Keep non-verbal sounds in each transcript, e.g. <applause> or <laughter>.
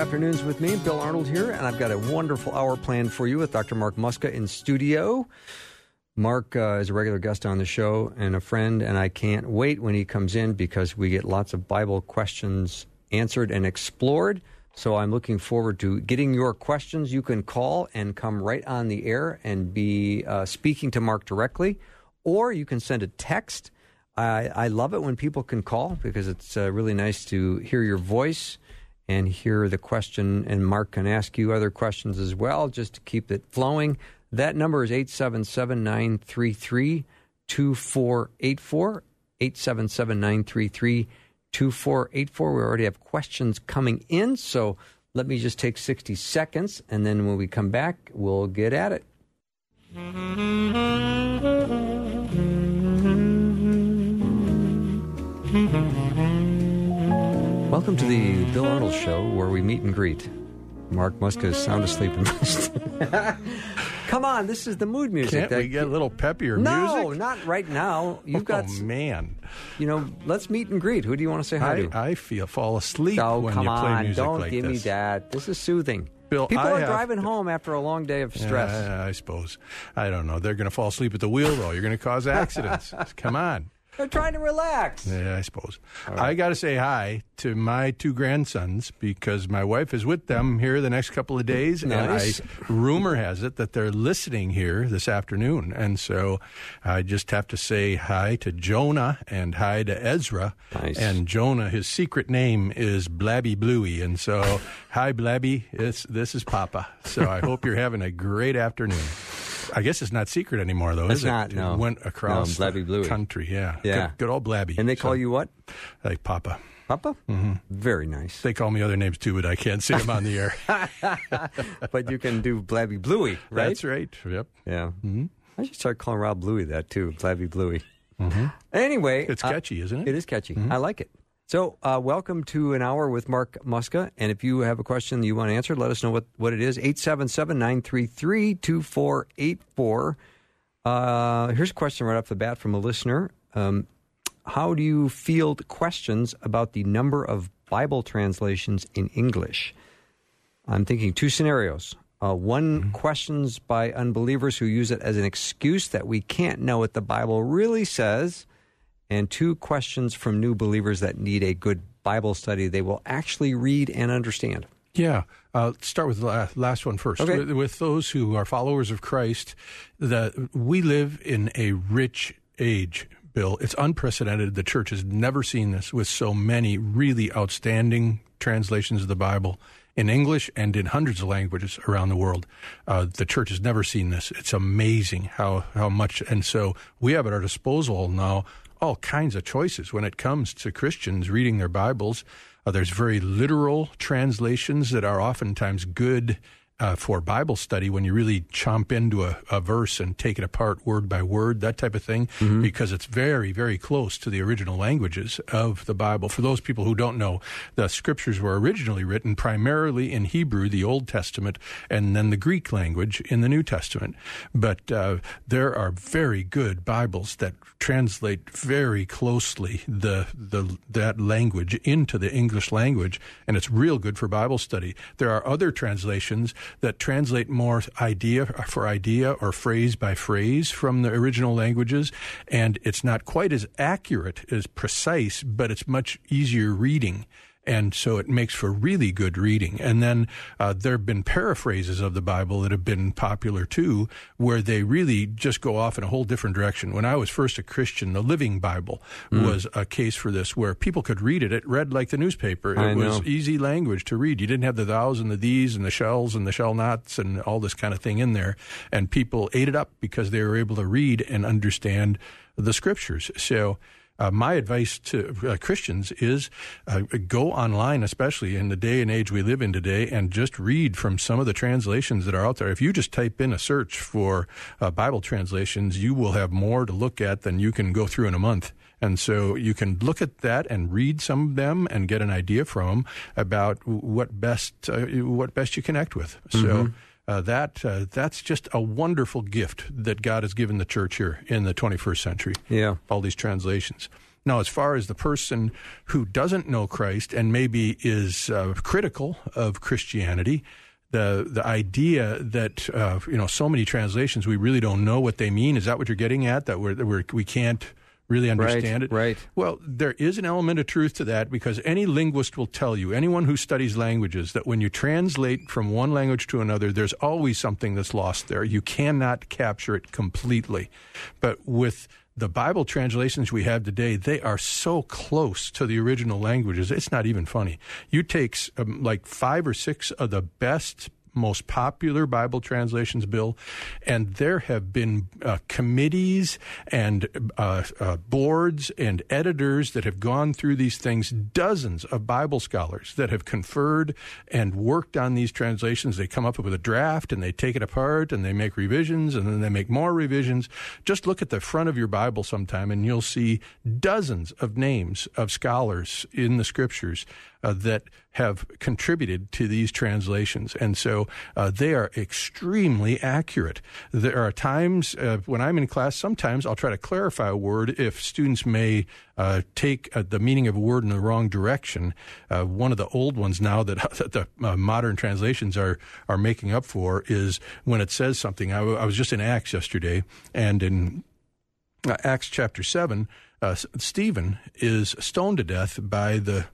Afternoons with me, Bill Arnold here, and I've got a wonderful hour planned for you with Dr. Mark Muska in studio. Mark uh, is a regular guest on the show and a friend, and I can't wait when he comes in because we get lots of Bible questions answered and explored. So I'm looking forward to getting your questions. You can call and come right on the air and be uh, speaking to Mark directly, or you can send a text. I, I love it when people can call because it's uh, really nice to hear your voice and hear the question, and Mark can ask you other questions as well just to keep it flowing. That number is 877 933 2484. 877 933 2484. We already have questions coming in, so let me just take 60 seconds, and then when we come back, we'll get at it. Mm-hmm. Welcome to the Bill Arnold Show, where we meet and greet. Mark Muska is sound asleep in. <laughs> Come on, this is the mood music. Can't that- we get a little peppier no, music? No, not right now. You've got, oh man, you know, let's meet and greet. Who do you want to say hi I, to? I feel fall asleep oh, when come you play on! music Don't like give me that. This is soothing. Bill, People I are driving home after a long day of stress. Yeah, I suppose. I don't know. They're going to fall asleep at the wheel, though. You're going to cause accidents. <laughs> Come on. They're trying to relax. Yeah, I suppose. I got to say hi to my two grandsons because my wife is with them here the next couple of days, Nice. and I rumor has it that they're listening here this afternoon, and so I just have to say hi to Jonah and hi to Ezra. Nice. And Jonah, his secret name is Blabby Bluey, and so hi Blabby, it's, this is Papa. So I <laughs> hope you're having a great afternoon. I guess it's not secret anymore, though. It's is it? not, no. It went across No, Blabby the Bluey. country. Yeah, Yeah. Good, good old Blabby. And they call So- you what? like Papa. Papa? Mm-hmm. Very nice. They call me other names too, but I can't say them on the air. <laughs> but you can do Blabby Bluey, right? That's right. Yep. Yeah. Mm-hmm. I should start calling Rob Bluey that too, Blabby Bluey. Anyway, It's uh, catchy, isn't it? It is catchy. I like it. So, uh, welcome to an hour with Mark Muska. And if you have a question you want answered, let us know what, what it is. 877 933 2484. Uh, Here's a question right off the bat from a listener. Um, how do you field questions about the number of Bible translations in English? I'm thinking two scenarios. Uh, one questions by unbelievers who use it as an excuse that we can't know what the Bible really says, and two questions from new believers that need a good Bible study they will actually read and understand. Yeah. Uh, start with the last one first. Okay. With, with those who are followers of Christ, that we live in a rich age. Bill, it's unprecedented. The church has never seen this with so many really outstanding translations of the Bible in English and in hundreds of languages around the world. Uh, the church has never seen this. It's amazing how, how much. And so we have at our disposal now all kinds of choices when it comes to Christians reading their Bibles. Uh, there's very literal translations that are oftentimes good uh, for Bible study when you really chomp into a, a verse and take it apart word by word, that type of thing, because it's very, very close to the original languages of the Bible. For those people who don't know, the scriptures were originally written primarily in Hebrew, the Old Testament, and then the Greek language in the New Testament. But uh, there are very good Bibles that translate very closely the, the that language into the English language, and it's real good for Bible study. There are other translations that translate more idea for idea or phrase by phrase from the original languages, and it's not quite as accurate as precise, but it's much easier reading. And so it makes for really good reading. And then uh, there have been paraphrases of the Bible that have been popular too, where they really just go off in a whole different direction. When I was first a Christian, the Living Bible was a case for this, where people could read it. It read like the newspaper. It I was know. easy language to read. You didn't have the thous and the these and the shells and the shell nots and all this kind of thing in there. And people ate it up because they were able to read and understand the scriptures. So, uh, my advice to uh, Christians is uh, go online, especially in the day and age we live in today, and just read from some of the translations that are out there. If you just type in a search for uh, Bible translations, you will have more to look at than you can go through in a month. And so you can look at that and read some of them and get an idea from them about what best uh, what best you connect with. So. Uh, that uh, that's just a wonderful gift that God has given the church here in the 21st century Yeah. all these translations. Now, as far as the person who doesn't know Christ and maybe is uh, critical of Christianity, the the idea that uh, you know so many translations we really don't know what they mean is that what you're getting at that we're, we're we can't really understand right, it right well there is an element of truth to that because any linguist will tell you anyone who studies languages that when you translate from one language to another there's always something that's lost there you cannot capture it completely but with the Bible translations we have today, they are so close to the original languages. It's not even funny. You take um, like five or six of the best most popular Bible translations, Bill, and there have been uh, committees and uh, uh, boards and editors that have gone through these things, dozens of Bible scholars that have conferred and worked on these translations. They come up with a draft and they take it apart and they make revisions and then they make more revisions. Just look at the front of your Bible sometime and you'll see dozens of names of scholars in the scriptures uh, that have contributed to these translations. And so uh, they are extremely accurate. There are times uh, when I'm in class, sometimes I'll try to clarify a word if students may uh, take uh, the meaning of a word in the wrong direction. Uh, one of the old ones now that, <laughs> that the modern translations are, are making up for is when it says something. I, w- I was just in Acts yesterday, and in Acts chapter 7, Stephen is stoned to death by the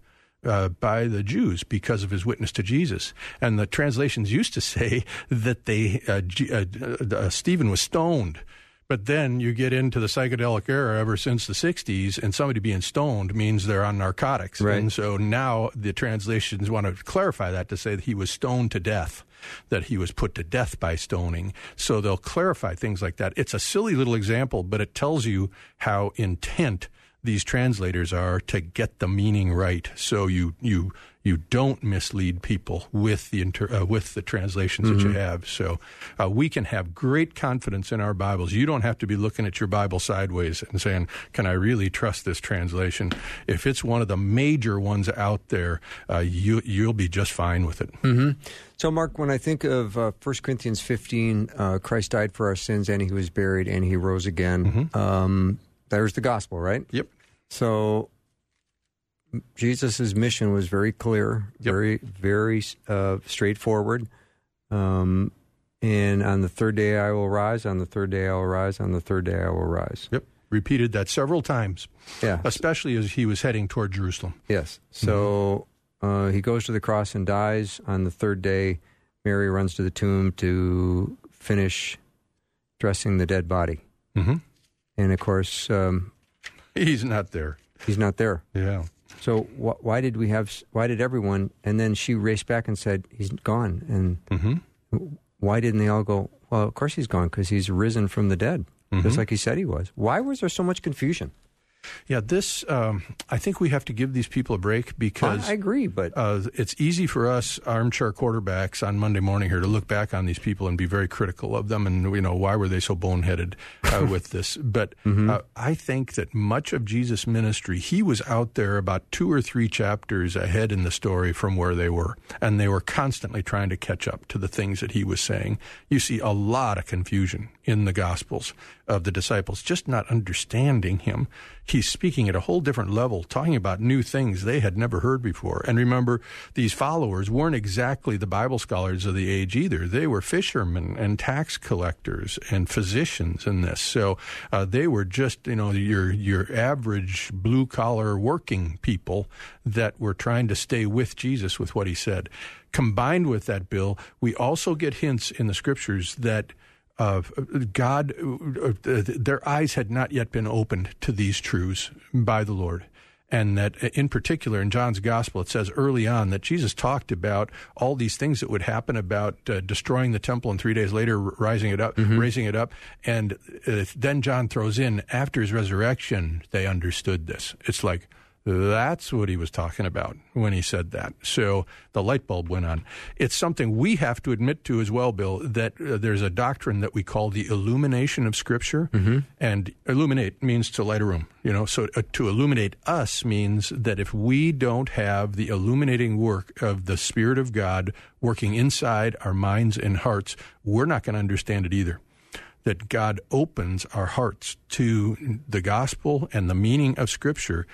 uh, by the Jews because of his witness to Jesus. And the translations used to say <laughs> that they uh, uh, uh, Stephen was stoned. But then you get into the psychedelic era ever since the 60s, and somebody being stoned means they're on narcotics. Right. And so now the translations want to clarify that to say that he was stoned to death, that he was put to death by stoning. So they'll clarify things like that. It's a silly little example, but it tells you how intent these translators are to get the meaning right. So you you you don't mislead people with the inter, uh, with the translations mm-hmm. that you mm-hmm. have. So uh, we can have great confidence in our Bibles. You don't have to be looking at your Bible sideways and saying, "Can I really trust this translation?" If it's one of the major ones out there, uh, you you'll be just fine with it. Mm-hmm. So, Mark, when I think of uh, 1 Corinthians 15, uh, Christ died for our sins and he was buried and he rose again. Mm-hmm. Um, there's the gospel, right? Yep. So Jesus' mission was very clear, yep. very, very uh, straightforward. Um, and on the third day I will rise, on the third day I will rise, on the third day I will rise. Yep. Repeated that several times. Yeah. Especially as he was heading toward Jerusalem. Yes. So mm-hmm. uh, he goes to the cross and dies. On the third day, Mary runs to the tomb to finish dressing the dead body. Mm-hmm. And of course, um, He's not there. He's not there. Yeah. So wh- why did we have? Why did everyone? And then she raced back and said, "He's gone." And mm-hmm. why didn't they all go? Well, of course he's gone because he's risen from the dead, mm-hmm. just like he said he was. Why was there so much confusion? Yeah, this, um, I think we have to give these people a break because. I, agree, but. Uh, it's easy for us, armchair quarterbacks, on Monday morning here to look back on these people and be very critical of them and, you know, why were they so boneheaded uh, <laughs> with this? But mm-hmm. uh, I think that much of Jesus' ministry, he was out there about two or three chapters ahead in the story from where they were. And they were constantly trying to catch up to the things that he was saying. You see a lot of confusion in the Gospels of the disciples, just not understanding him. He's speaking at a whole different level, talking about new things they had never heard before. And remember, these followers weren't exactly the Bible scholars of the age either. They were fishermen and tax collectors and physicians in this. So uh, they were just, you know, your your average blue collar working people that were trying to stay with Jesus with what he said. Combined with that, Bill, we also get hints in the scriptures that uh, God, uh, their eyes had not yet been opened to these truths by the Lord. And that in particular in John's gospel, it says early on that Jesus talked about all these things that would happen about uh, destroying the temple and three days later rising it up, mm-hmm. raising it up. And uh, then John throws in after his resurrection, they understood this. It's like, that's what he was talking about when he said that. So the light bulb went on. It's something we have to admit to as well, Bill, that uh, there's a doctrine that we call the illumination of Scripture. Mm-hmm. And illuminate means to light a room, you know. So uh, to illuminate us means that if we don't have the illuminating work of the Spirit of God working inside our minds and hearts, we're not going to understand it either. That God opens our hearts to the gospel and the meaning of Scripture,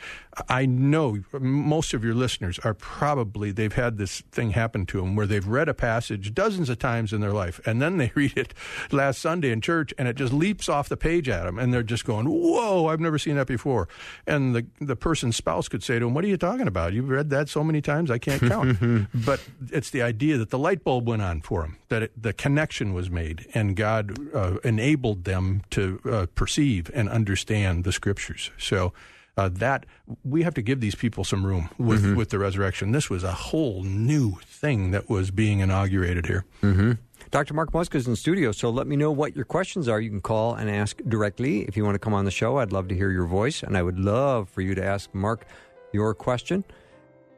I know most of your listeners are probably, they've had this thing happen to them where they've read a passage dozens of times in their life, and then they <laughs> read it last Sunday in church, and it just leaps off the page at them, and they're just going, Whoa, I've never seen that before. And the, the person's spouse could say to them, What are you talking about? You've read that so many times, I can't count. <laughs> but it's the idea that the light bulb went on for them, that it, the connection was made, and God uh, enabled them to uh, perceive and understand the scriptures. So uh, that we have to give these people some room with mm-hmm. with the resurrection. This was a whole new thing that was being inaugurated here. Mm-hmm. Dr. Mark Muska is in the studio, so let me know what your questions are. You can call and ask directly if you want to come on the show. I'd love to hear your voice, and I would love for you to ask Mark your question.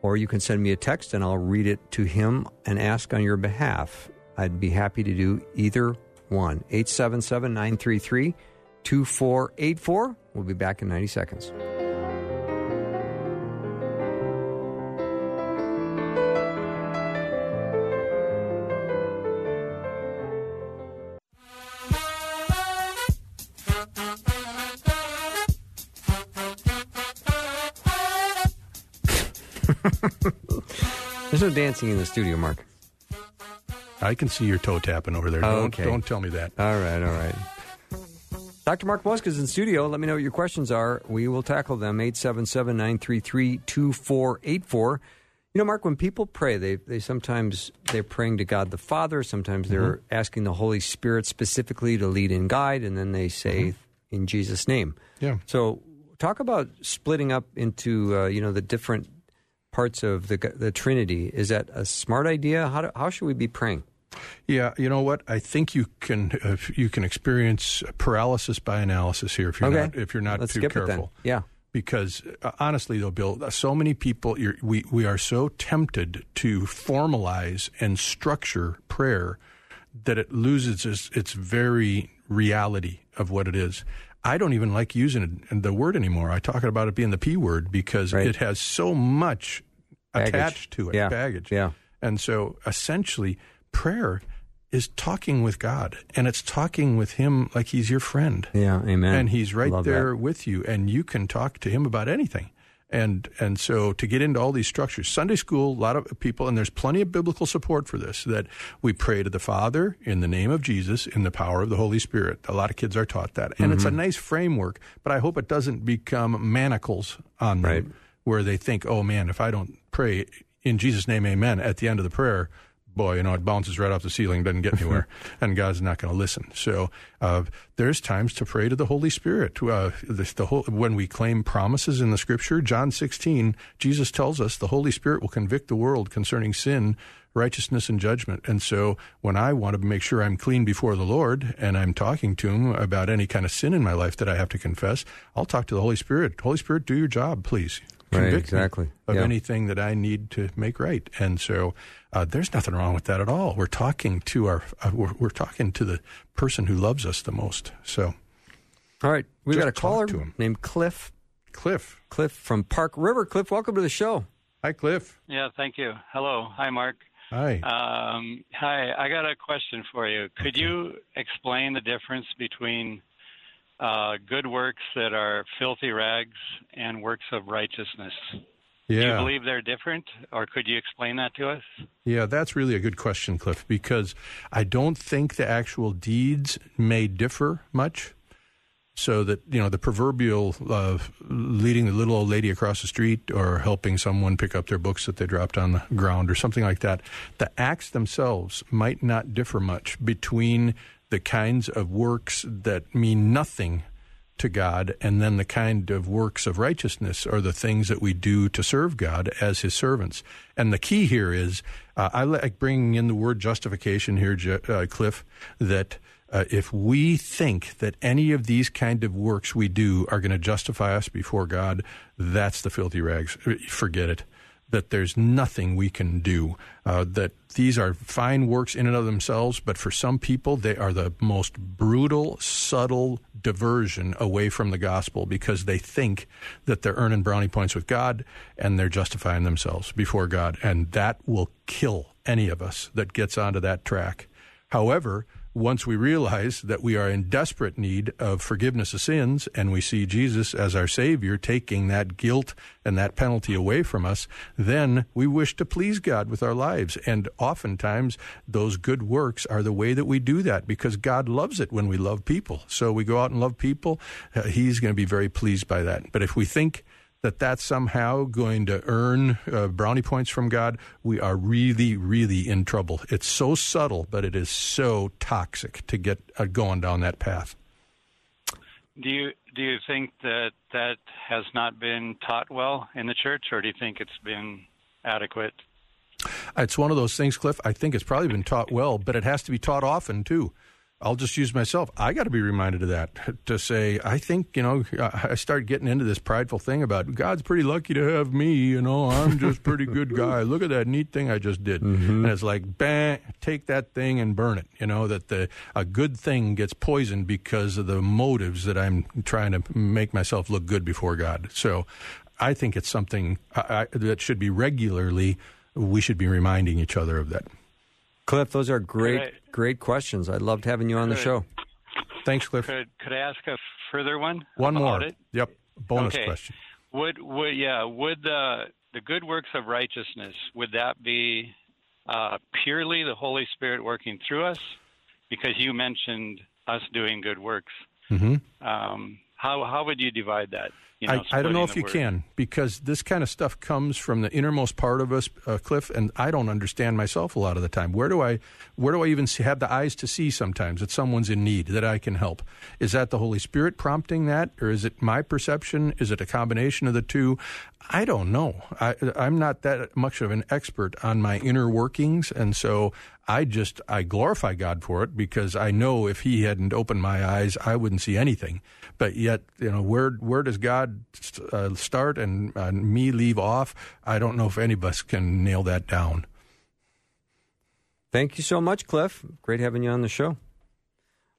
Or you can send me a text and I'll read it to him and ask on your behalf. I'd be happy to do either one. 877 933 2484. We'll be back in 90 seconds. <laughs> There's no dancing in the studio, Mark. I can see your toe tapping over there. Don't, okay. don't tell me that. All right, all right. Dr. Mark Muska is in studio. Let me know what your questions are. We will tackle them. 877 933 2484. You know, Mark, when people pray, they, they sometimes they're praying to God the Father. Sometimes they're mm-hmm. asking the Holy Spirit specifically to lead and guide, and then they say mm-hmm. in Jesus' name. Yeah. So, talk about splitting up into uh, you know the different parts of the the Trinity. Is that a smart idea? How do, how should we be praying? Yeah, you know what? I think you can uh, you can experience paralysis by analysis here if you're okay. not if you're not Let's too careful. Yeah. Because uh, honestly, though, Bill, so many people we we are so tempted to formalize and structure prayer that it loses its, its very reality of what it is. I don't even like using the word anymore. I talk about it being the P word because right. it has so much baggage. attached to it, yeah. baggage. Yeah. And so essentially, prayer is talking with God and it's talking with him like he's your friend. Yeah, amen. And he's right Love there that. with you and you can talk to him about anything. And and so to get into all these structures, Sunday school, a lot of people, and there's plenty of biblical support for this, that we pray to the Father in the name of Jesus, in the power of the Holy Spirit. A lot of kids are taught that. And mm-hmm. it's a mm-hmm. nice framework, but I hope it doesn't become manacles on them right. where they think, oh man, if I don't pray in Jesus' name, amen, at the end of the prayer, boy, you know, it bounces right off the ceiling, doesn't get anywhere, <laughs> and God's not going to listen. So uh, there's times to pray to the Holy Spirit. Uh, the, the whole, when we claim promises in the Scripture, John 16, Jesus tells us the Holy Spirit will convict the world concerning sin, righteousness, and judgment. And so when I want to make sure I'm clean before the Lord and I'm talking to Him about any kind of sin in my life that I have to confess, I'll talk to the Holy Spirit. Holy Spirit, do your job, please. Convict right, exactly. of yeah. anything that I need to make right. And so uh, there's nothing wrong with that at all. We're talking to our, uh, we're, we're, talking to the person who loves us the most. So, all right, we've got a caller named Cliff. Cliff. Cliff from Park River. Cliff, welcome to the show. Hi, Cliff. Yeah, thank you. Hello. Hi, Mark. Hi. Um, hi. I got a question for you. Could okay. you explain the difference between uh, good works that are filthy rags and works of righteousness? Yeah. Do you believe they're different, or could you explain that to us? Yeah, that's really a good question, Cliff, because I don't think the actual deeds may differ much. So that, you know, the proverbial uh, leading the little old lady across the street or helping someone pick up their books that they dropped on the ground or something like that, the acts themselves might not differ much between the kinds of works that mean nothing to God, and then the kind of works of righteousness are the things that we do to serve God as His servants. And the key here is, uh, I like bringing in the word justification here, uh, Cliff, that uh, if we think that any of these kind of works we do are going to justify us before God, that's the filthy rags. Forget it that there's nothing we can do. Uh, that these are fine works in and of themselves, but for some people, they are the most brutal, subtle diversion away from the gospel because they think that they're earning brownie points with God and they're justifying themselves before God. And that will kill any of us that gets onto that track. However, once we realize that we are in desperate need of forgiveness of sins and we see Jesus as our Savior taking that guilt and that penalty away from us, then we wish to please God with our lives. And oftentimes, those good works are the way that we do that because God loves it when we love people. So we go out and love people. Uh, he's going to be very pleased by that. But if we think that that's somehow going to earn uh, brownie points from God, we are really, really in trouble. It's so subtle, but it is so toxic to get uh, going down that path. Do you do you think that that has not been taught well in the church, or do you think it's been adequate? It's one of those things, Cliff. I think it's probably been taught well, but it has to be taught often too. I'll just use myself. I got to be reminded of that <laughs> to say, I think, you know, I start getting into this prideful thing about God's pretty lucky to have me, you know, I'm just pretty good <laughs> guy. Look at that neat thing I just did. Mm-hmm. And it's like, bang, take that thing and burn it. You know, that the a good thing gets poisoned because of the motives that I'm trying to make myself look good before God. So I think it's something I, I, that should be regularly, we should be reminding each other of that. Cliff, those are great, great questions. I loved having you on the show. Thanks, Cliff. Could, could I ask a further one? One more. It? Yep. Bonus okay. question. Would would yeah would the the good works of righteousness would that be uh, purely the Holy Spirit working through us? Because you mentioned us doing good works. Mm-hmm. Um, how how would you divide that? You know, I, I, don't know if you word. can because this kind of stuff comes from the innermost part of us, uh, Cliff, and I don't understand myself a lot of the time. Where do I, where do I even see, have the eyes to see sometimes that someone's in need that I can help? Is that the Holy Spirit prompting that, or is it my perception? Is it a combination of the two? I don't know. I, I'm not that much of an expert on my inner workings, and so I just I glorify God for it because I know if He hadn't opened my eyes, I wouldn't see anything. But yet, you know, where where does God uh, start and uh, me leave off? I don't know if any of us can nail that down. Thank you so much, Cliff. Great having you on the show.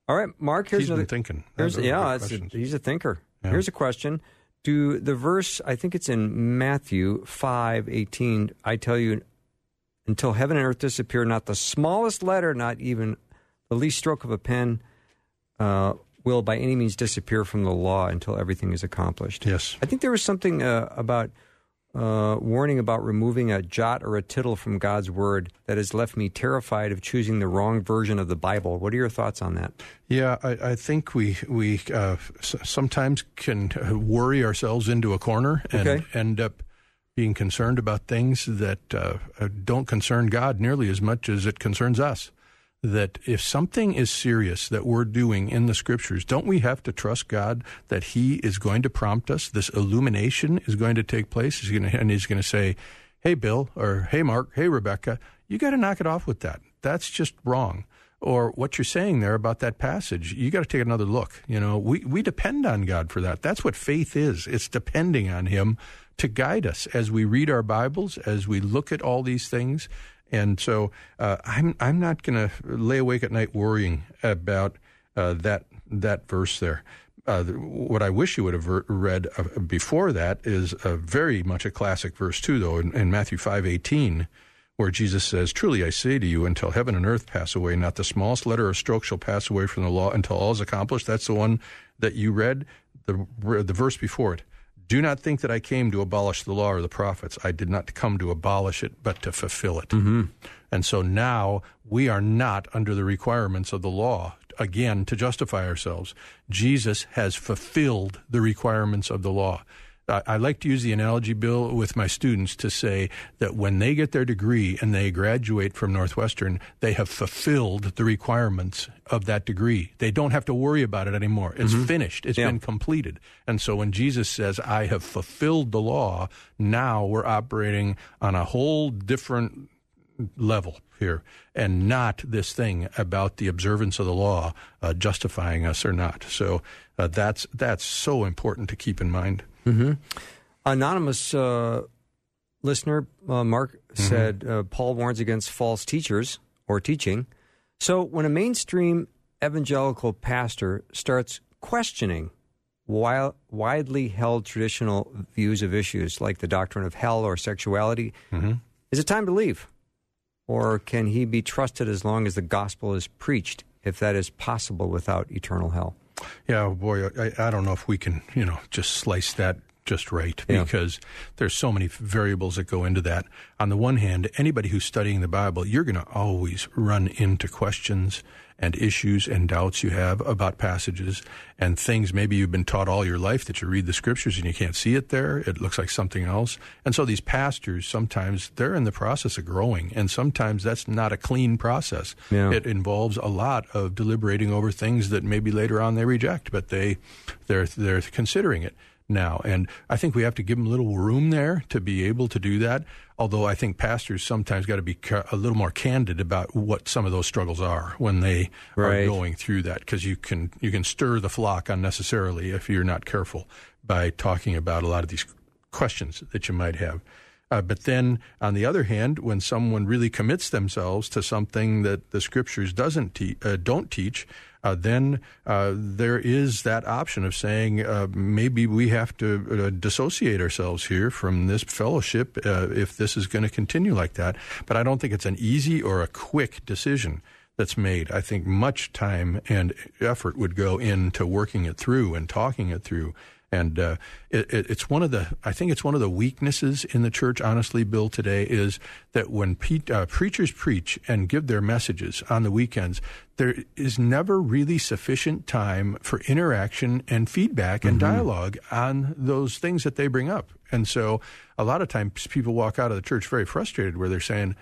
All right, Mark. Here's he's another, thinking. Here's, yeah, he's a thinker. Yeah. Here's a question. Do the verse? I think it's in Matthew five eighteen. I tell you, until heaven and earth disappear, not the smallest letter, not even the least stroke of a pen, uh, will by any means disappear from the law until everything is accomplished. Yes. I think there was something uh, about uh, warning about removing a jot or a tittle from God's word that has left me terrified of choosing the wrong version of the Bible. What are your thoughts on that? Yeah, I, I think we we uh, sometimes can worry ourselves into a corner and okay. end up being concerned about things that uh, don't concern God nearly as much as it concerns us that if something is serious that we're doing in the scriptures, don't we have to trust God that He is going to prompt us? This illumination is going to take place. He's going to, and He's going to say, Hey, Bill, or Hey, Mark, Hey, Rebecca, you got to knock it off with that. That's just wrong. Or what you're saying there about that passage, you got to take another look. You know, we, we depend on God for that. That's what faith is. It's depending on Him to guide us as we read our Bibles, as we look at all these things. And so uh, I'm I'm not going to lay awake at night worrying about uh, that that verse there. Uh, what I wish you would have read uh, before that is very much a classic verse too, though, in, in Matthew five eighteen, where Jesus says, "Truly I say to you, until heaven and earth pass away, not the smallest letter or stroke shall pass away from the law until all is accomplished." That's the one that you read. The the verse before it. Do not think that I came to abolish the law or the prophets. I did not come to abolish it, but to fulfill it. Mm-hmm. And so now we are not under the requirements of the law, again, to justify ourselves. Jesus has fulfilled the requirements of the law. I like to use the analogy, Bill, with my students to say that when they get their degree and they graduate from Northwestern, they have fulfilled the requirements of that degree. They don't have to worry about it anymore. It's mm-hmm. finished. It's yeah. been completed. And so when Jesus says, I have fulfilled the law, now we're operating on a whole different level here and not this thing about the observance of the law uh, justifying us or not. So uh, that's that's so important to keep in mind. Mm-hmm. Anonymous uh, listener uh, Mark mm-hmm. said uh, Paul warns against false teachers or teaching. So when a mainstream evangelical pastor starts questioning wild, widely held traditional views of issues like the doctrine of hell or sexuality, mm-hmm. is it time to leave? Or can he be trusted as long as the gospel is preached if that is possible without eternal hell. Yeah, oh boy, I, I don't know if we can, you know, just slice that just right Yeah. because there's so many variables that go into that. On the one hand, anybody who's studying the Bible, you're going to always run into questions and issues and doubts you have about passages and things maybe you've been taught all your life that you read the scriptures and you can't see it there. It looks like something else. And so these pastors sometimes they're in the process of growing and sometimes that's not a clean process. Yeah. It involves a lot of deliberating over things that maybe later on they reject, but they they're they're considering it now. And I think we have to give them a little room there to be able to do that. Although I think pastors sometimes got to be a little more candid about what some of those struggles are when they Right. are going through that, because you can you can stir the flock unnecessarily if you're not careful by talking about a lot of these questions that you might have. Uh, but then, on the other hand, when someone really commits themselves to something that the scriptures doesn't te- uh, don't teach, uh, then uh, there is that option of saying uh, maybe we have to uh, dissociate ourselves here from this fellowship uh, if this is going to continue like that. But I don't think it's an easy or a quick decision that's made. I think much time and effort would go into working it through and talking it through. And uh, it, it, it's one of the, I think it's one of the weaknesses in the church, honestly, Bill, today is that when pe- uh, preachers preach and give their messages on the weekends, there is never really sufficient time for interaction and feedback and dialogue on those things that they bring up. And so a lot of times people walk out of the church very frustrated where they're saying,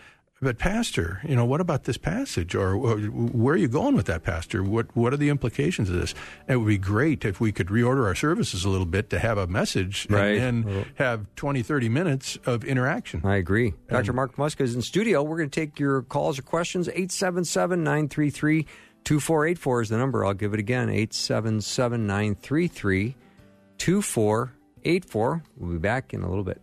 but pastor, you know, what about this passage, or uh, where are you going with that, pastor? What what are the implications of this? It would be great if we could reorder our services a little bit to have a message Right. and then have 20, 30 minutes of interaction. I agree. Dr. Mark Muska is in studio. We're going to take your calls or questions. 877 933 2484 is the number. I'll give it again 877 933 2484. We'll be back in a little bit.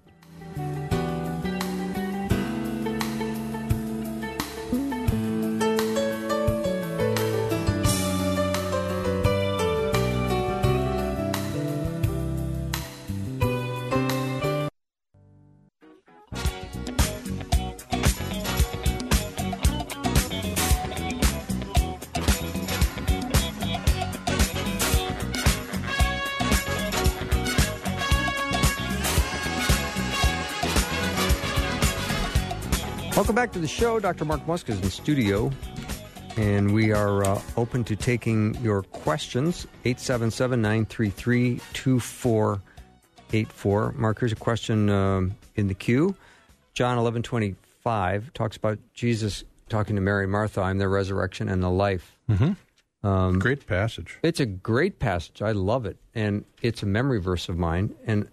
Welcome back to the show. Dr. Mark Muska is in studio, and we are uh, open to taking your questions. 877 933 2484. Mark, here's a question um, in the queue. John eleven twenty five talks about Jesus talking to Mary and Martha, I'm the resurrection and the life. Um, Great passage. It's a great passage. I love it, and it's a memory verse of mine. And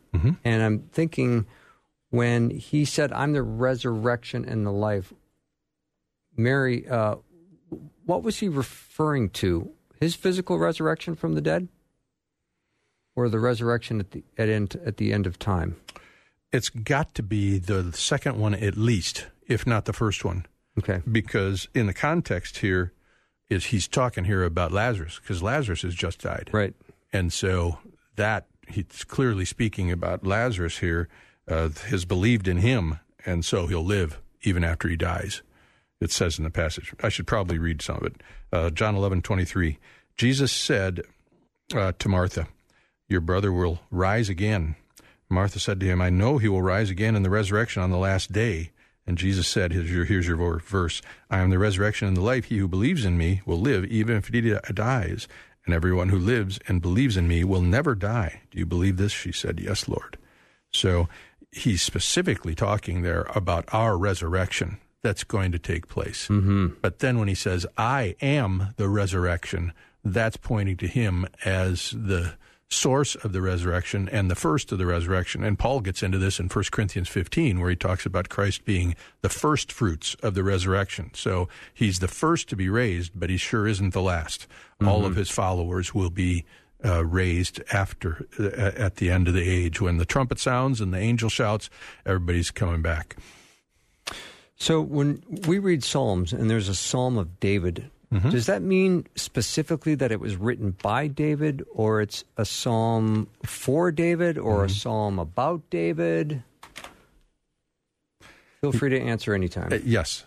and I'm thinking when he said, "I'm the resurrection and the life." Mary, uh, what was he referring to? His physical resurrection from the dead, or the resurrection at the at end at the end of time? It's got to be the second one at least, if not the first one. Okay, because in the context here is he's talking here about Lazarus because Lazarus has just died, right. and so that he's clearly speaking about Lazarus here uh, has believed in him, and so he'll live even after he dies. It says in the passage. I should probably read some of it. Uh, John eleven twenty three. Jesus said uh, to Martha, "Your brother will rise again." Martha said to him, "I know he will rise again in the resurrection on the last day." And Jesus said, here's your, here's your verse I am the resurrection and the life. He who believes in me will live even if he dies. And everyone who lives and believes in me will never die. Do you believe this? She said, Yes, Lord. So he's specifically talking there about our resurrection that's going to take place. Mm-hmm. But then when he says, I am the resurrection, that's pointing to him as the source of the resurrection and the first of the resurrection. And Paul gets into this in 1 Corinthians 15, where he talks about Christ being the first fruits of the resurrection. So he's the first to be raised, but he sure isn't the last. All of his followers will be uh, raised after, uh, at the end of the age. When the trumpet sounds and the angel shouts, everybody's coming back. So when we read Psalms and there's a Psalm of David, does that mean specifically that it was written by David, or it's a psalm for David, or a psalm about David? Feel free to answer anytime. Uh, yes.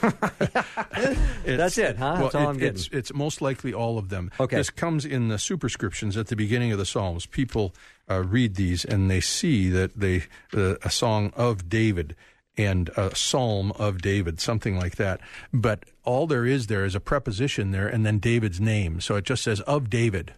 <laughs> That's it, huh? That's well, all I'm getting. It's, it's most likely all of them. Okay. This comes in the superscriptions at the beginning of the Psalms. People uh, read these and they see that they uh, a song of David and a psalm of David, something like that. But all there is there is a preposition there and then David's name. So it just says of David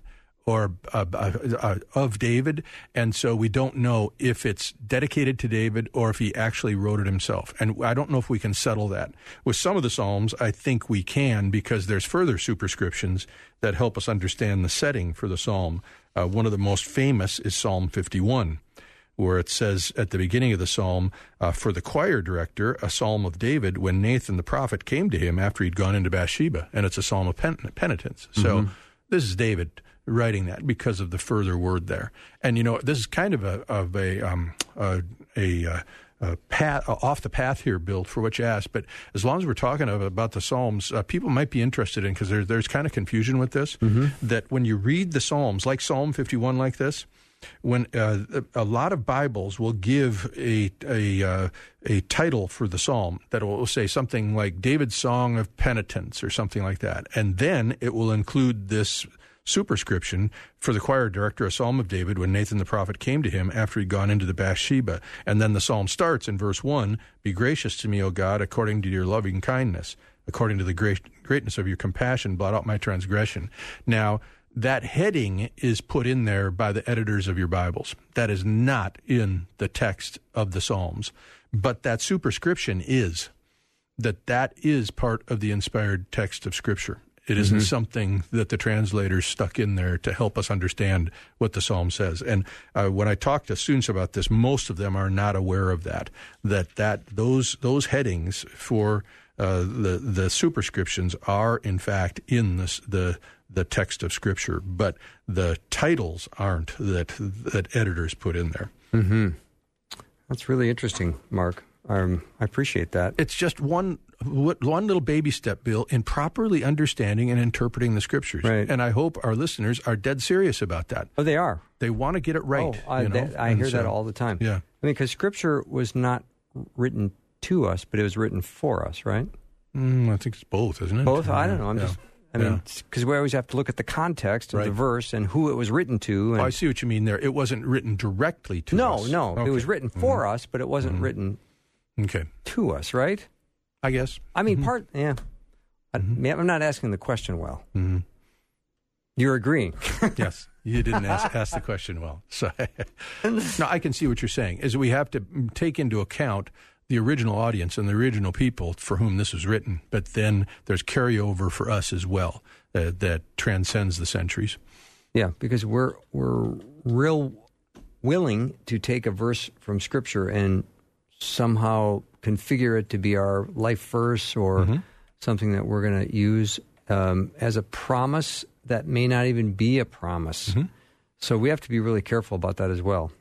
or uh, uh, uh, of David, and so we don't know if it's dedicated to David or if he actually wrote it himself. And I don't know if we can settle that. With some of the Psalms, I think we can because there's further superscriptions that help us understand the setting for the Psalm. Uh, one of the most famous is Psalm 51 where it says at the beginning of the psalm, uh, for the choir director, a psalm of David when Nathan the prophet came to him after he'd gone into Bathsheba, and it's a psalm of pen- penitence. So Mm-hmm. this is David writing that because of the further word there. And you know, this is kind of a of a um, a, a, uh, a path off the path here, Bill, for what you asked. But as long as we're talking of, about the Psalms, uh, people might be interested in because there's there's kind of confusion with this. That when you read the Psalms, like Psalm 51, like this, when uh, a lot of Bibles will give a a uh, a title for the psalm that will say something like David's song of penitence or something like that, and then it will include this superscription for the choir director, a psalm of David when Nathan the prophet came to him after he'd gone into the Bathsheba, and then the psalm starts in verse one: "Be gracious to me, O God, according to your loving kindness." According to the great, greatness of your compassion, blot out my transgression. Now, that heading is put in there by the editors of your Bibles. That is not in the text of the Psalms, but that superscription is that that is part of the inspired text of Scripture. It isn't something that the translators stuck in there to help us understand what the psalm says. And uh, when I talk to students about this, most of them are not aware of that. That that those those headings for uh, the the superscriptions are in fact in this, the the text of Scripture, but the titles aren't that that editors put in there. That's really interesting, Mark. Um, I appreciate that. It's just one one little baby step, Bill, in properly understanding and interpreting the Scriptures. Right. And I hope our listeners are dead serious about that. Oh, they are. They want to get it right. Oh, I, you know? that- I And hear that all the time. Yeah. I mean, because Scripture was not written to us, but it was written for us, right? Mm, I think it's both, isn't it? Both. I don't know. I'm Yeah. just. I mean, because we always have to look at the context of the verse and who it was written to. And Oh, I see what you mean there. It wasn't written directly to no, us. no, no. it was written for us, but it wasn't written Okay. to us, right? I guess. I mean, part. Yeah. I, I'm not asking the question well. Mhm. You're agreeing. <laughs> yes, you didn't ask, ask the question well. So, <laughs> no, I can see what you're saying. Is we have to take into account the original audience and the original people for whom this was written, but then there's carryover for us as well uh, that transcends the centuries. Yeah, because we're we're real willing to take a verse from Scripture and somehow configure it to be our life verse or something that we're going to use um, as a promise that may not even be a promise. So we have to be really careful about that as well.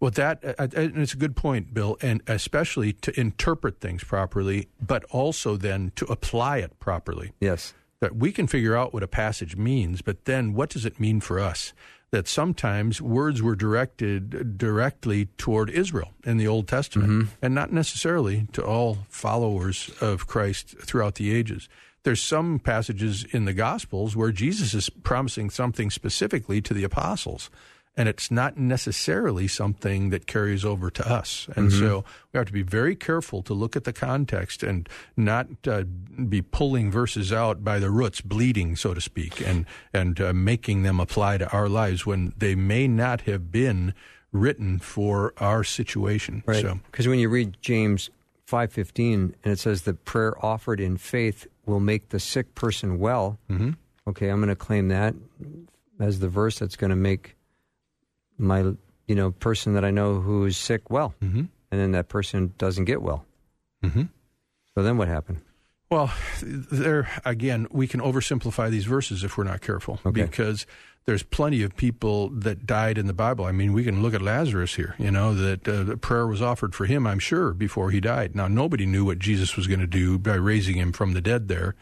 Well, that uh, uh, and it's a good point, Bill, and especially to interpret things properly, but also then to apply it properly. Yes. that we can figure out what a passage means, but then what does it mean for us? That sometimes words were directed directly toward Israel in the Old Testament mm-hmm. and not necessarily to all followers of Christ throughout the ages. There's some passages in the Gospels where Jesus is promising something specifically to the apostles. And it's not necessarily something that carries over to us. And so we have to be very careful to look at the context and not uh, be pulling verses out by the roots, bleeding, so to speak, and, and uh, making them apply to our lives when they may not have been written for our situation. Right. So, Because when you read James 5:15 and it says the prayer offered in faith will make the sick person well. Mm-hmm. Okay, I'm going to claim that as the verse that's going to make my you know person that I know who is sick well, mm-hmm. and then that person doesn't get well. Mhm. So then what happened? Well, there again, we can oversimplify these verses if we're not careful, Okay. because there's plenty of people that died in the Bible. I mean, we can look at Lazarus here. You know that uh, the prayer was offered for him. I'm sure before he died. Now, nobody knew what Jesus was going to do by raising him from the dead there,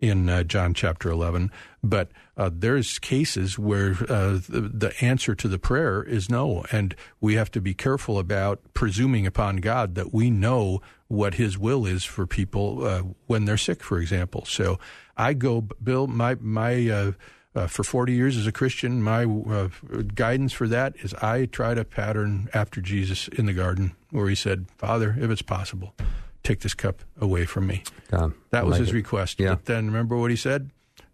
in uh, John chapter 11. But uh, there's cases where uh, the, the, answer to the prayer is no. And we have to be careful about presuming upon God that we know what His will is for people uh, when they're sick, for example. So I go, Bill, my, my, uh, uh, for 40 years as a Christian, my guidance for that is I try to pattern after Jesus in the garden, where he said, Father, if it's possible, take this cup away from me. Um, that was like his it. request. Yeah. But then remember what he said?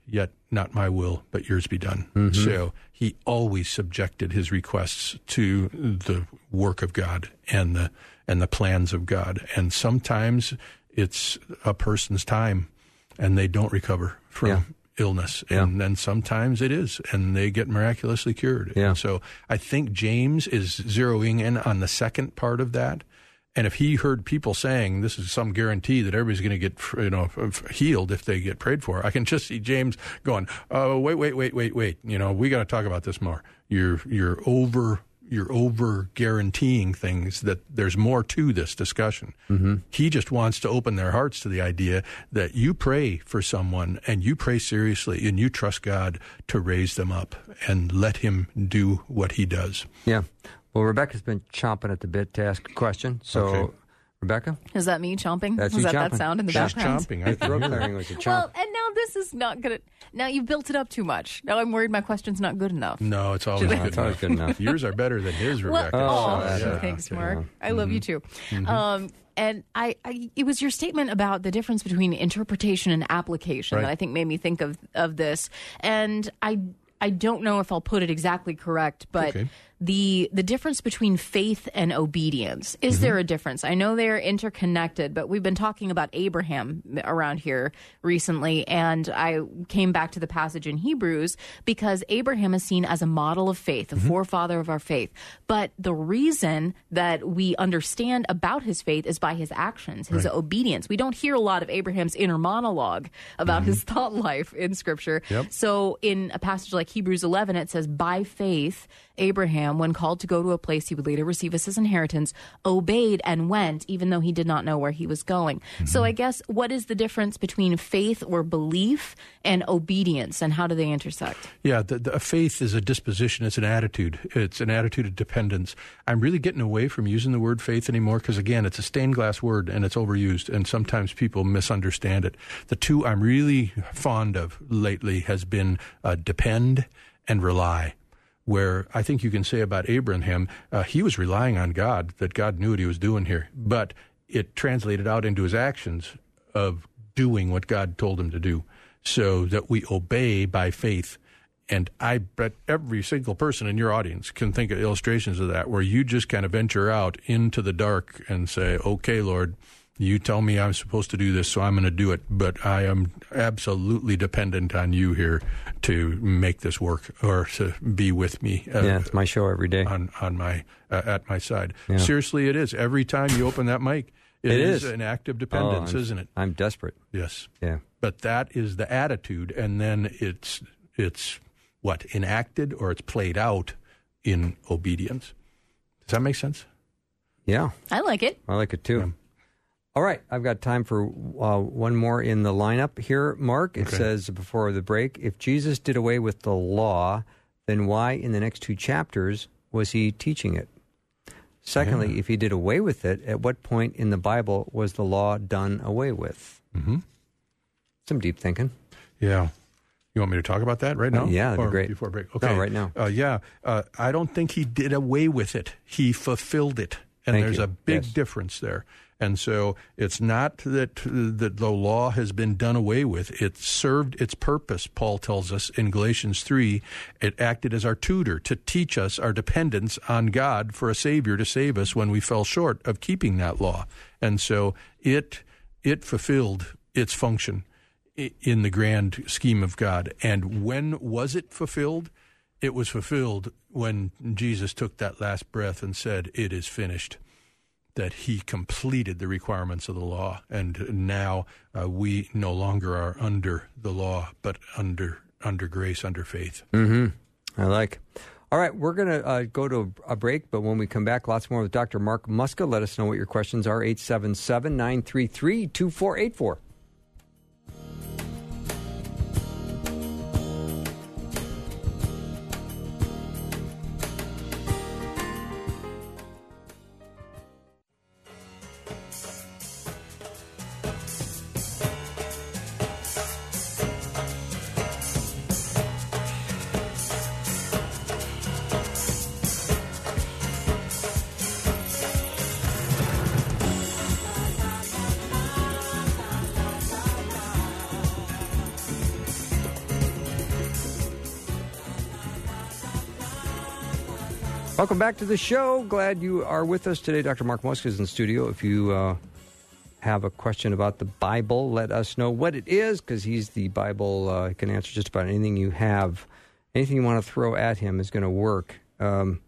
Yet not my will, but yours be done. Mm-hmm. So he always subjected his requests to the work of God and the and the plans of God. And sometimes it's a person's time and they don't recover from yeah. illness. Yeah. And then sometimes it is, and they get miraculously cured. Yeah. And so I think James is zeroing in on the second part of that and if he heard people saying this is some guarantee that everybody's going to get you know healed if they get prayed for, I can just see James going, "Oh, wait, wait, wait, wait, wait. You know, we got to talk about this more. You're you're over you're over guaranteeing things that there's more to this discussion. Mm-hmm. He just wants to open their hearts to the idea that you pray for someone and you pray seriously and you trust God to raise them up and let Him do what He does. Yeah. Well, Rebecca's been chomping at the bit to ask a question. So, okay. Rebecca? Is that me chomping? That's was that chomping. that sound in the She's background? chomping. I throat clearing was a chomp. Well, and now this is not good. Now you've built it up too much. Now I'm worried my question's not good enough. No, it's always, good, it's always good enough. <laughs> Yours are better than his, Rebecca. Well, oh, so, yeah. thanks, Mark. I love mm-hmm. you too. Mm-hmm. Um, and I, I, it was your statement about the difference between interpretation and application right. that I think made me think of of this. And I I don't know if I'll put it exactly correct, but okay the the difference between faith and obedience. Is mm-hmm. there a difference? I know they're interconnected, but we've been talking about Abraham around here recently, and I came back to the passage in Hebrews because Abraham is seen as a model of faith, a mm-hmm. forefather of our faith. But the reason that we understand about his faith is by his actions, his right. obedience. We don't hear a lot of Abraham's inner monologue about mm-hmm. his thought life in Scripture. Yep. So in a passage like Hebrews 11, it says, "By faith." Abraham, when called to go to a place he would later receive as his inheritance, obeyed and went, even though he did not know where he was going. Mm-hmm. So I guess what is the difference between faith or belief and obedience, and how do they intersect? Yeah, the, the faith is a disposition, it's an attitude, it's an attitude of dependence. I'm really getting away from using the word faith anymore because, again, it's a stained glass word and it's overused, and sometimes people misunderstand it. The two I'm really fond of lately has been uh, depend and rely where I think you can say about Abraham, uh, he was relying on God, that God knew what he was doing here, but it translated out into his actions of doing what God told him to do, so that we obey by faith. And I bet every single person in your audience can think of illustrations of that, where you just kind of venture out into the dark and say, okay, Lord, you tell me I'm supposed to do this, so I'm going to do it. But I am absolutely dependent on you here to make this work or to be with me. Uh, yeah, it's my show every day on on my uh, at my side. Yeah. Seriously, it is every time you open that mic. <laughs> it, it is. is. an act of dependence, oh, isn't it? I'm desperate. Yes. Yeah. But that is the attitude, and then it's it's what enacted or it's played out in obedience. Does that make sense? Yeah, I like it. I like it too. Yeah. All right, I've got time for uh, one more in the lineup here, Mark. It okay. says before the break if Jesus did away with the law, then why in the next two chapters was he teaching it? Secondly, yeah. if he did away with it, at what point in the Bible was the law done away with? Mm-hmm. Some deep thinking. Yeah. You want me to talk about that right now? Uh, yeah, that'd or be great. Before break. Okay. No, right now. Uh, yeah. Uh, I don't think he did away with it. He fulfilled it. And Thank there's you. a big yes. difference there. And so it's not that, that the law has been done away with. It served its purpose, Paul tells us in Galatians 3. It acted as our tutor to teach us our dependence on God for a Savior to save us when we fell short of keeping that law. And so it, it fulfilled its function in the grand scheme of God. And when was it fulfilled? It was fulfilled when Jesus took that last breath and said, It is finished that he completed the requirements of the law, and now uh, we no longer are under the law, but under under grace, under faith. Mm-hmm. I like. All right, we're going to uh, go to a break, but when we come back, lots more with Dr. Mark Muska. Let us know what your questions are 877 933 2484. Welcome back to the show. Glad you are with us today. Dr. Mark Muska is in the studio. If you uh, have a question about the Bible, let us know what it is because he's the Bible. Uh, he can answer just about anything you have. Anything you want to throw at him is going to work. Um,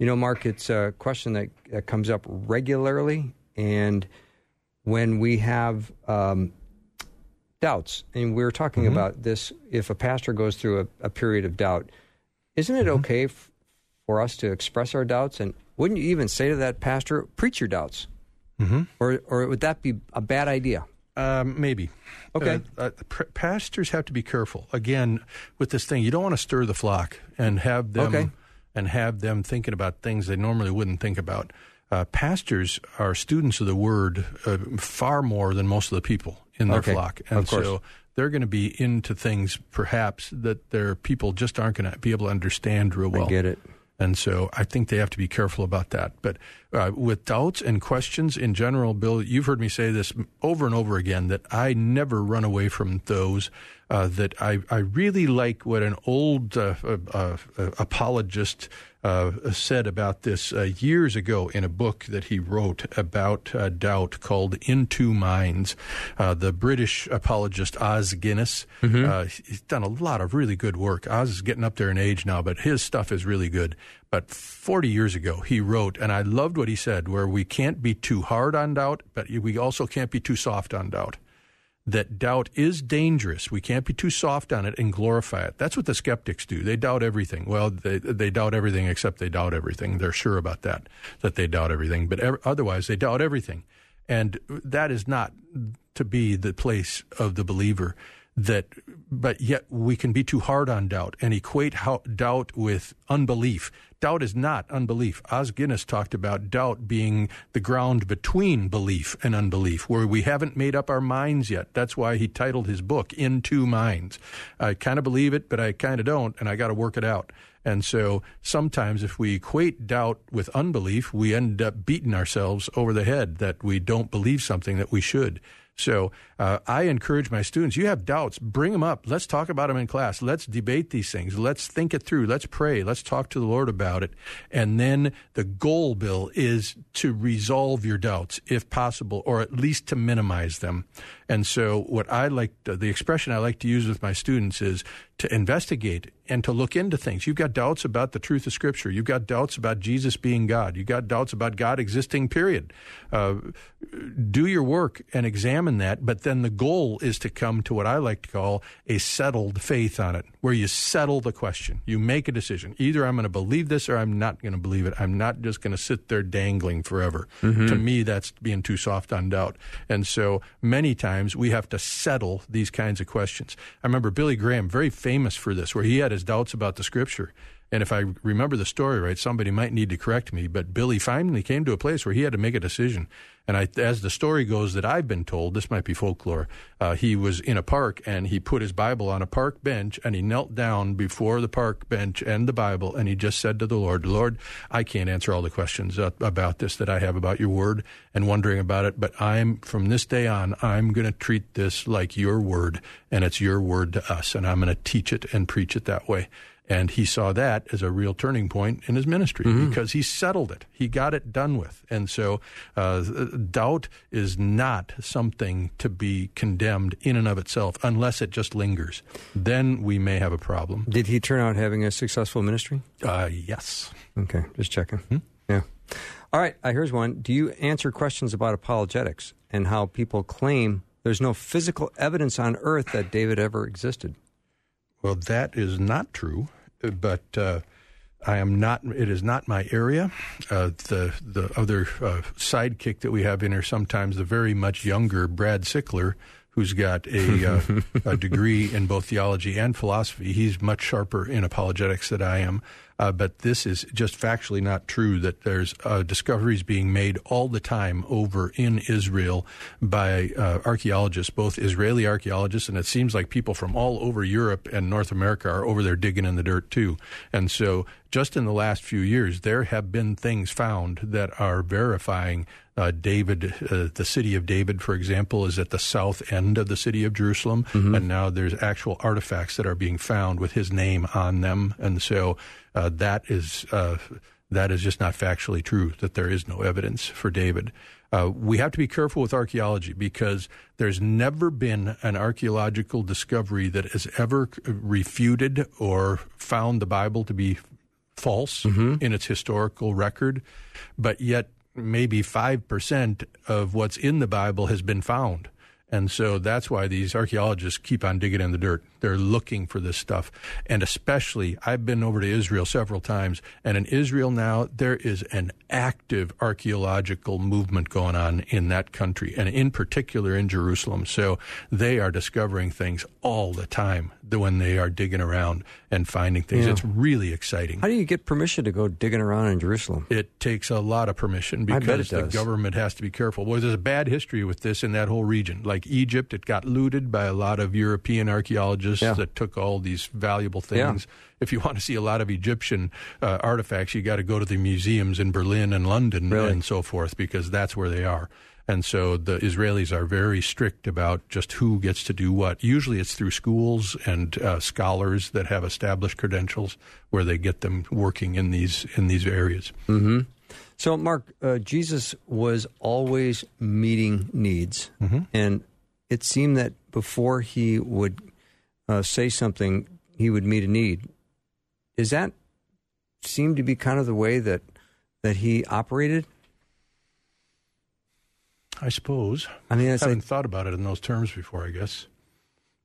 you know, Mark, it's a question that, that, comes up regularly. And when we have um, doubts, and we are talking mm-hmm. about this, if a pastor goes through a, a period of doubt, isn't it mm-hmm. okay f- for us to express our doubts? And wouldn't you even say to that pastor, preach your doubts? Mm-hmm. Or, or would that be a bad idea? Um, maybe. Okay. Uh, uh, pastors have to be careful. Again, with this thing, you don't want to stir the flock and have them okay. and have them thinking about things they normally wouldn't think about. Uh, pastors are students of the word uh, far more than most of the people in their okay. flock, and so they're going to be into things perhaps that their people just aren't going to be able to understand real well. I get it. And so I think they have to be careful about that. But uh, with doubts and questions in general, Bill, you've heard me say this over and over again that I never run away from those. Uh, that I, I really like what an old uh, uh, uh apologist uh, said about this uh, years ago in a book that he wrote about uh, doubt called In Two Minds. Uh, the British apologist Os Guinness, mm-hmm. Uh, he's done a lot of really good work. Os is getting up there in age now, but his stuff is really good. But 40 years ago, he wrote, and I loved what he said, where we can't be too hard on doubt, but we also can't be too soft on doubt that doubt is dangerous. We can't be too soft on it and glorify it. That's what the skeptics do. They doubt everything. Well, they, they doubt everything except they doubt everything. They're sure about that, that they doubt everything. But ev- otherwise, they doubt everything. And that is not to be the place of the believer that but yet we can be too hard on doubt and equate how, doubt with unbelief doubt is not unbelief. Os Guinness talked about doubt being the ground between belief and unbelief, where we haven't made up our minds yet. That's why he titled his book, In Two Minds. I kind of believe it, but I kind of don't, and I got to work it out. And so sometimes if we equate doubt with unbelief, we end up beating ourselves over the head that we don't believe something that we should. So uh, I encourage my students, you have doubts, bring them up. Let's talk about them in class. Let's debate these things. Let's think it through. Let's pray. Let's talk to the Lord about it. And then the goal, Bill, is to resolve your doubts if possible, or at least to minimize them. And so what I like, the expression I like to use with my students is to investigate and to look into things. You've got doubts about the truth of Scripture. You've got doubts about Jesus being God. You've got doubts about God existing, period. Uh, do your work and examine that, but then the goal is to come to what I like to call a settled faith on it, where you settle the question. You make a decision. Either I'm going to believe this or I'm not going to believe it. I'm not just going to sit there dangling forever. Mm-hmm. To me, that's being too soft on doubt. And so many times we have to settle these kinds of questions. I remember Billy Graham, very famous for this, where he had his doubts about the scripture. And if I remember the story right, somebody might need to correct me, but Billy finally came to a place where he had to make a decision. And I, as the story goes that I've been told, this might be folklore, uh, he was in a park and he put his Bible on a park bench and he knelt down before the park bench and the Bible and he just said to the Lord, Lord, I can't answer all the questions about this that I have about your word and wondering about it, but I'm, from this day on, I'm going to treat this like your word and it's your word to us and I'm going to teach it and preach it that way. And he saw that as a real turning point in his ministry mm-hmm. because he settled it. He got it done with. And so uh, doubt is not something to be condemned in and of itself unless it just lingers. Then we may have a problem. Did he turn out having a successful ministry? Uh, yes. Okay, just checking. Hmm? Yeah. All right, uh, here's one. Do you answer questions about apologetics and how people claim there's no physical evidence on earth that David ever existed? Well, that is not true, but uh, I am not. It is not my area. Uh, the the other uh, sidekick that we have in here sometimes the very much younger Brad Sickler, who's got a, uh, <laughs> a degree in both theology and philosophy. He's much sharper in apologetics than I am. Uh, but this is just factually not true that there's uh, discoveries being made all the time over in Israel by uh, archaeologists, both Israeli archaeologists, and it seems like people from all over Europe and North America are over there digging in the dirt too. And so just in the last few years, there have been things found that are verifying uh, David, uh, the city of David, for example, is at the south end of the city of Jerusalem, mm-hmm. and now there's actual artifacts that are being found with his name on them, and so uh, that is uh, that is just not factually true, that there is no evidence for David. Uh, we have to be careful with archaeology because there's never been an archaeological discovery that has ever refuted or found the Bible to be false mm-hmm. in its historical record, but yet maybe 5% of what's in the Bible has been found. And so that's why these archaeologists keep on digging in the dirt. They're looking for this stuff. And especially, I've been over to Israel several times, and in Israel now, there is an active archaeological movement going on in that country, and in particular in Jerusalem. So they are discovering things all the time when they are digging around and finding things. Yeah. It's really exciting. How do you get permission to go digging around in Jerusalem? It takes a lot of permission because the government has to be careful. Well, there's a bad history with this in that whole region. Like Egypt, it got looted by a lot of European archaeologists yeah. that took all these valuable things. Yeah. If you want to see a lot of Egyptian uh, artifacts, you got to go to the museums in Berlin and London really? and so forth because that's where they are. And so the Israelis are very strict about just who gets to do what. Usually it's through schools and uh, scholars that have established credentials where they get them working in these in these areas. Mm-hmm. So, Mark, uh, Jesus was always meeting needs, mm-hmm. and it seemed that before he would uh, say something, he would meet a need. Is that seem to be kind of the way that that he operated? I suppose. I mean, I haven't like, thought about it in those terms before. I guess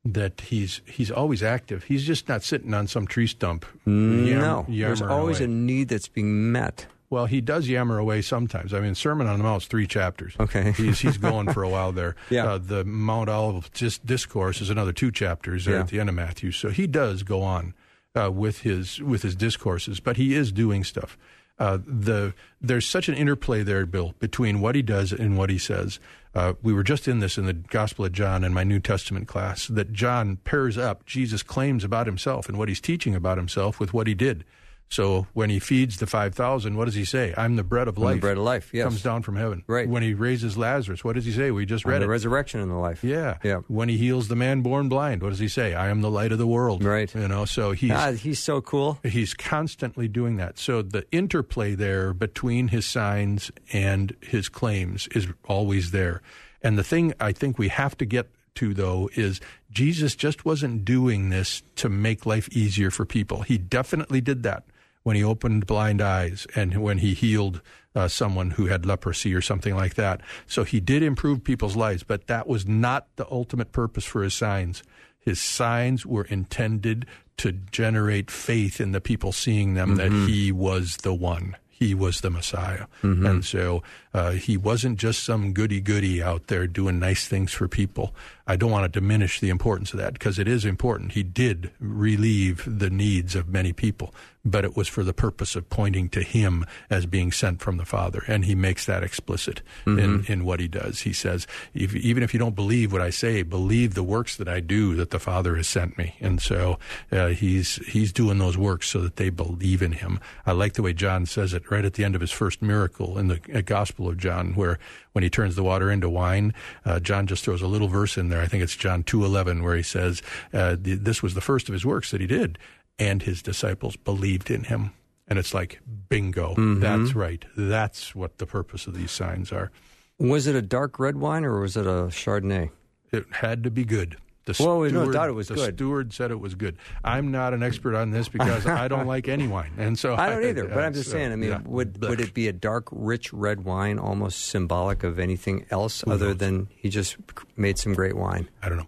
that he's he's always active. He's just not sitting on some tree stump. Yam, no, there's always away. a need that's being met. Well, he does yammer away sometimes. I mean, Sermon on the Mount is three chapters. Okay, <laughs> he's he's going for a <laughs> while there. yeah, uh, the Mount Olivet discourse is another two chapters there yeah. at the end of Matthew. So he does go on uh, with his with his discourses, but he is doing stuff. Uh, the there's such an interplay there, Bill, between what he does and what he says. Uh, we were just in this in the Gospel of John in my New Testament class that John pairs up Jesus' claims about himself and what he's teaching about himself with what he did. So when he feeds the 5,000, what does he say? I'm the bread of life. the bread of life, yes. Comes down from heaven. Right. When he raises Lazarus, what does he say? We just read the it. The resurrection and the life. Yeah. Yeah. When he heals the man born blind, what does he say? I am the light of the world. Right. You know, so he's... Ah, he's so cool. He's constantly doing that. So the interplay there between his signs and his claims is always there. And the thing I think we have to get to, though, is Jesus just wasn't doing this to make life easier for people. He definitely did that when he opened blind eyes and when he healed uh, someone who had leprosy or something like that. So he did improve people's lives, but that was not the ultimate purpose for his signs. His signs were intended to generate faith in the people seeing them mm-hmm. that he was the one he was the Messiah. Mm-hmm. And so uh, he wasn't just some goody goody out there doing nice things for people. I don't want to diminish the importance of that because it is important. He did relieve the needs of many people, but it was for the purpose of pointing to him as being sent from the Father. And he makes that explicit mm-hmm. in, in what he does. He says, if, even if you don't believe what I say, believe the works that I do that the Father has sent me. And so uh, he's, he's doing those works so that they believe in him. I like the way John says it right at the end of his first miracle in the uh, Gospel of John, where when he turns the water into wine, uh, John just throws a little verse in there. I think it's John 2.11 where he says, uh, this was the first of his works that he did and his disciples believed in him. And it's like, bingo, mm-hmm. that's right. That's what the purpose of these signs are. Was it a dark red wine or was it a Chardonnay? It had to be good. The well, steward, no doubt it was the good. steward said it was good. I'm not an expert on this because I don't like any wine, and so I don't either. I, but I'm just saying. I mean, yeah. would would it be a dark, rich red wine, almost symbolic of anything else Who other knows? than he just made some great wine? I don't know.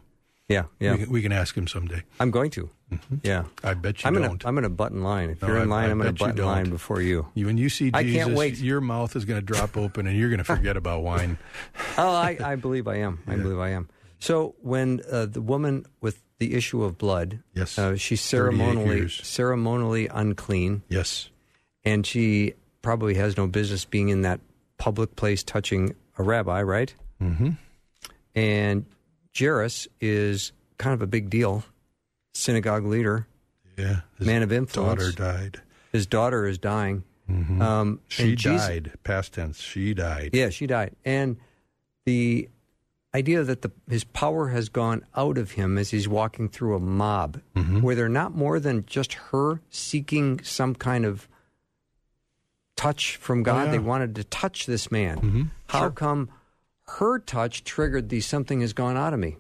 Yeah, yeah. We can, we can ask him someday. I'm going to. Mm-hmm. Yeah, I bet you I'm don't. Gonna, I'm going to button line. If no, you're in line, I, am going to button line before you. you. When you see Jesus, I can't wait. your mouth is going to drop open, and you're going to forget about wine. <laughs> oh, I, I, believe I am. I yeah. believe I am. So when uh, the woman with the issue of blood, yes, uh, she's ceremonially ceremonially unclean. Yes, and she probably has no business being in that public place touching a rabbi, right? Mm-hmm. And Jairus is kind of a big deal, synagogue leader. Yeah, man of influence. Daughter died. His daughter is dying. Mm-hmm. Um, she died. Jesus, past tense. She died. Yeah, she died. And the idea that the, his power has gone out of him as he's walking through a mob, mm-hmm. where they're not more than just her seeking some kind of touch from God. Yeah. They wanted to touch this man. Mhm. How Sure. come her touch triggered the something has gone out of me?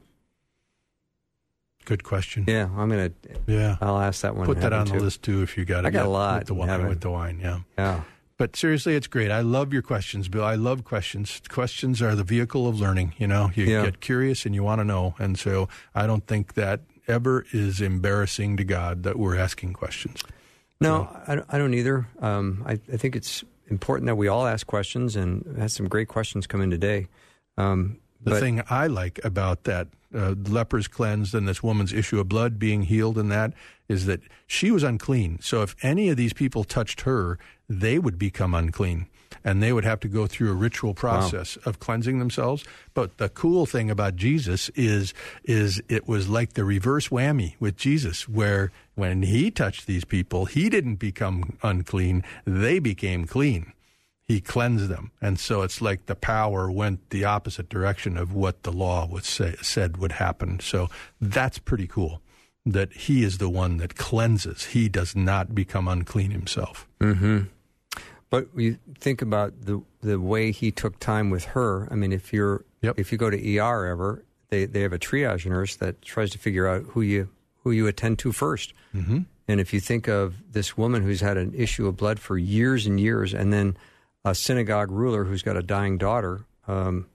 Good question. Yeah, I'm gonna. Yeah. I'll ask that one. Put that on the list too if you got it. I got a lot with the wine. With the wine, yeah. Yeah. But seriously, it's great. I love your questions, Bill. I love questions. Questions are the vehicle of learning. You know, you Yeah. get curious and you want to know, and so I don't think that ever is embarrassing to God that we're asking questions. No, I, don't- I don't either. Um, I, I think it's important that we all ask questions, and had some great questions come in today. Um, The but thing I like about that uh, lepers cleansed and this woman's issue of blood being healed and that is that she was unclean. So if any of these people touched her, they would become unclean and they would have to go through a ritual process of cleansing themselves. But the cool thing about Jesus is is it was like the reverse whammy with Jesus where when he touched these people, he didn't become unclean, they became clean he cleansed them. And so it's like the power went the opposite direction of what the law was say, said would happen. So that's pretty cool that he is the one that cleanses. He does not become unclean himself. Mm-hmm. But you think about the the way he took time with her. I mean, if you're Yep. if you go to ER ever, they they have a triage nurse that tries to figure out who you who you attend to 1st Mm-hmm. And if you think of this woman who's had an issue of blood for years and years, and then a synagogue ruler who's got a dying daughter, um,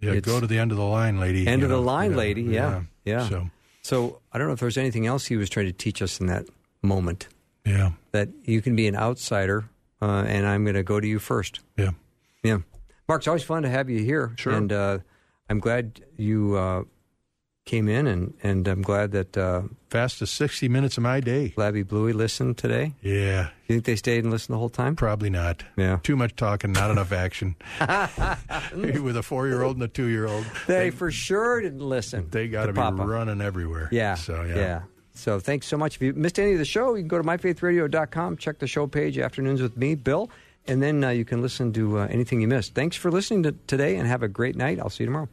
Yeah, go to the end of the line, lady. End of the know. line, lady, yeah, yeah. So, so I don't know if there's anything else he was trying to teach us in that moment. yeah, That you can be an outsider, uh, and I'm going to go to you first. yeah. Yeah. Mark, it's always fun to have you here. Sure. And uh, I'm glad you uh, came in, and, and I'm glad that uh, Fastest 60 minutes of my day. Labby Bluey listened today. Yeah, You think they stayed and listened the whole time? probably not. Yeah. Too much talking, not enough action. <laughs> <laughs> With a four year old and a two year old, They for sure didn't listen. they got to be Papa. running everywhere. Yeah. So, yeah. So thanks so much. If you missed any of the show, you can go to myfaithradio.com, check the show page, Afternoons with me, Bill, and then uh, you can listen to uh, anything you missed. Thanks for listening to today and have a great night. I'll see you tomorrow.